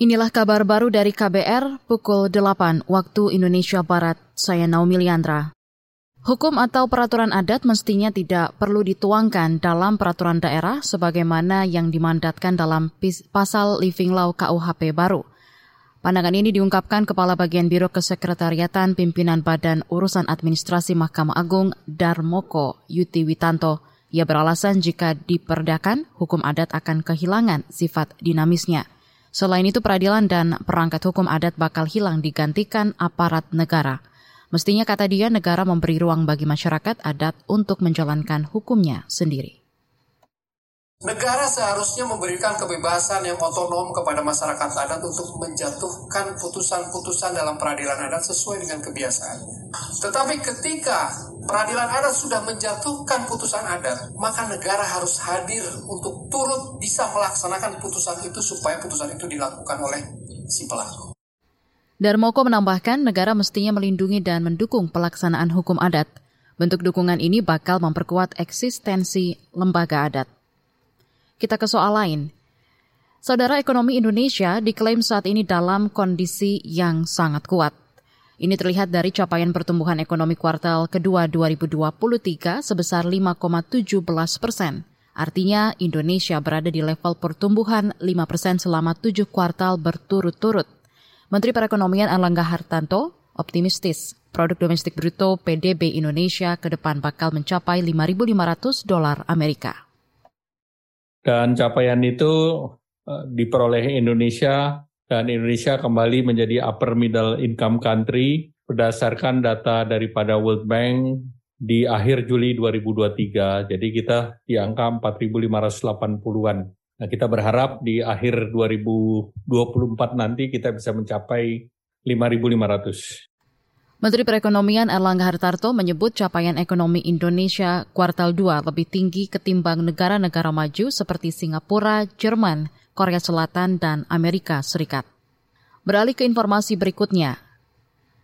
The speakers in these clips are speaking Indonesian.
Inilah kabar baru dari KBR pukul 8 waktu Indonesia Barat. Saya Naomi Liandra. Hukum atau peraturan adat mestinya tidak perlu dituangkan dalam peraturan daerah sebagaimana yang dimandatkan dalam pasal Living Law KUHP baru. Pandangan ini diungkapkan Kepala Bagian Biro Kesekretariatan Pimpinan Badan Urusan Administrasi Mahkamah Agung Darmoko Yuti Witanto. Ia beralasan jika diperdakan, hukum adat akan kehilangan sifat dinamisnya. Selain itu, peradilan dan perangkat hukum adat bakal hilang digantikan aparat negara. Mestinya kata dia negara memberi ruang bagi masyarakat adat untuk menjalankan hukumnya sendiri. Negara seharusnya memberikan kebebasan yang otonom kepada masyarakat adat untuk menjatuhkan putusan-putusan dalam peradilan adat sesuai dengan kebiasaannya. Tetapi ketika peradilan adat sudah menjatuhkan putusan adat, maka negara harus hadir untuk turut bisa melaksanakan putusan itu supaya putusan itu dilakukan oleh si pelaku. Darmoko menambahkan negara mestinya melindungi dan mendukung pelaksanaan hukum adat. Bentuk dukungan ini bakal memperkuat eksistensi lembaga adat. Kita ke soal lain. Saudara ekonomi Indonesia diklaim saat ini dalam kondisi yang sangat kuat. Ini terlihat dari capaian pertumbuhan ekonomi kuartal kedua 2023 sebesar 5,17 persen. Artinya Indonesia berada di level pertumbuhan 5 persen selama tujuh kuartal berturut-turut. Menteri Perekonomian Erlangga Hartanto optimistis produk domestik bruto PDB Indonesia ke depan bakal mencapai 5.500 dolar Amerika. Dan capaian itu uh, diperoleh Indonesia dan Indonesia kembali menjadi upper middle income country berdasarkan data daripada World Bank di akhir Juli 2023. Jadi kita di angka 4.580-an. Nah, kita berharap di akhir 2024 nanti kita bisa mencapai 5.500. Menteri Perekonomian Erlangga Hartarto menyebut capaian ekonomi Indonesia kuartal 2 lebih tinggi ketimbang negara-negara maju seperti Singapura, Jerman, Korea Selatan, dan Amerika Serikat. Beralih ke informasi berikutnya.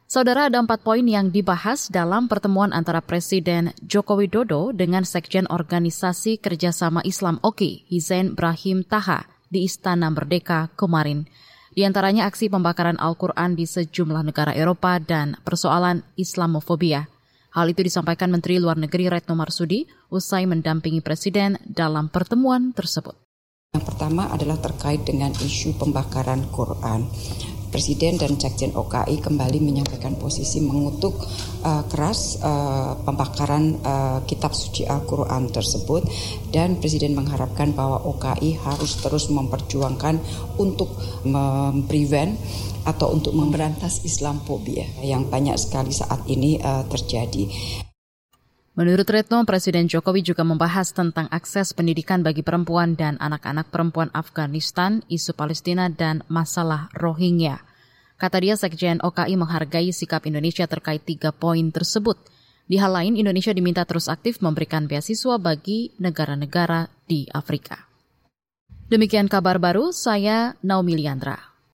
Saudara ada empat poin yang dibahas dalam pertemuan antara Presiden Joko Widodo dengan Sekjen Organisasi Kerjasama Islam OKI, Hizain Brahim Taha, di Istana Merdeka kemarin di antaranya aksi pembakaran Al-Quran di sejumlah negara Eropa dan persoalan Islamofobia. Hal itu disampaikan Menteri Luar Negeri Retno Marsudi usai mendampingi Presiden dalam pertemuan tersebut. Yang pertama adalah terkait dengan isu pembakaran Quran. Presiden dan Sekjen OKI kembali menyampaikan posisi mengutuk uh, keras uh, pembakaran uh, kitab suci Al-Quran tersebut dan Presiden mengharapkan bahwa OKI harus terus memperjuangkan untuk memprevent atau untuk memberantas Islamophobia yang banyak sekali saat ini uh, terjadi. Menurut Retno, Presiden Jokowi juga membahas tentang akses pendidikan bagi perempuan dan anak-anak perempuan Afghanistan, isu Palestina, dan masalah Rohingya. Kata dia, Sekjen OKI menghargai sikap Indonesia terkait tiga poin tersebut. Di hal lain, Indonesia diminta terus aktif memberikan beasiswa bagi negara-negara di Afrika. Demikian kabar baru, saya Naomi Liandra.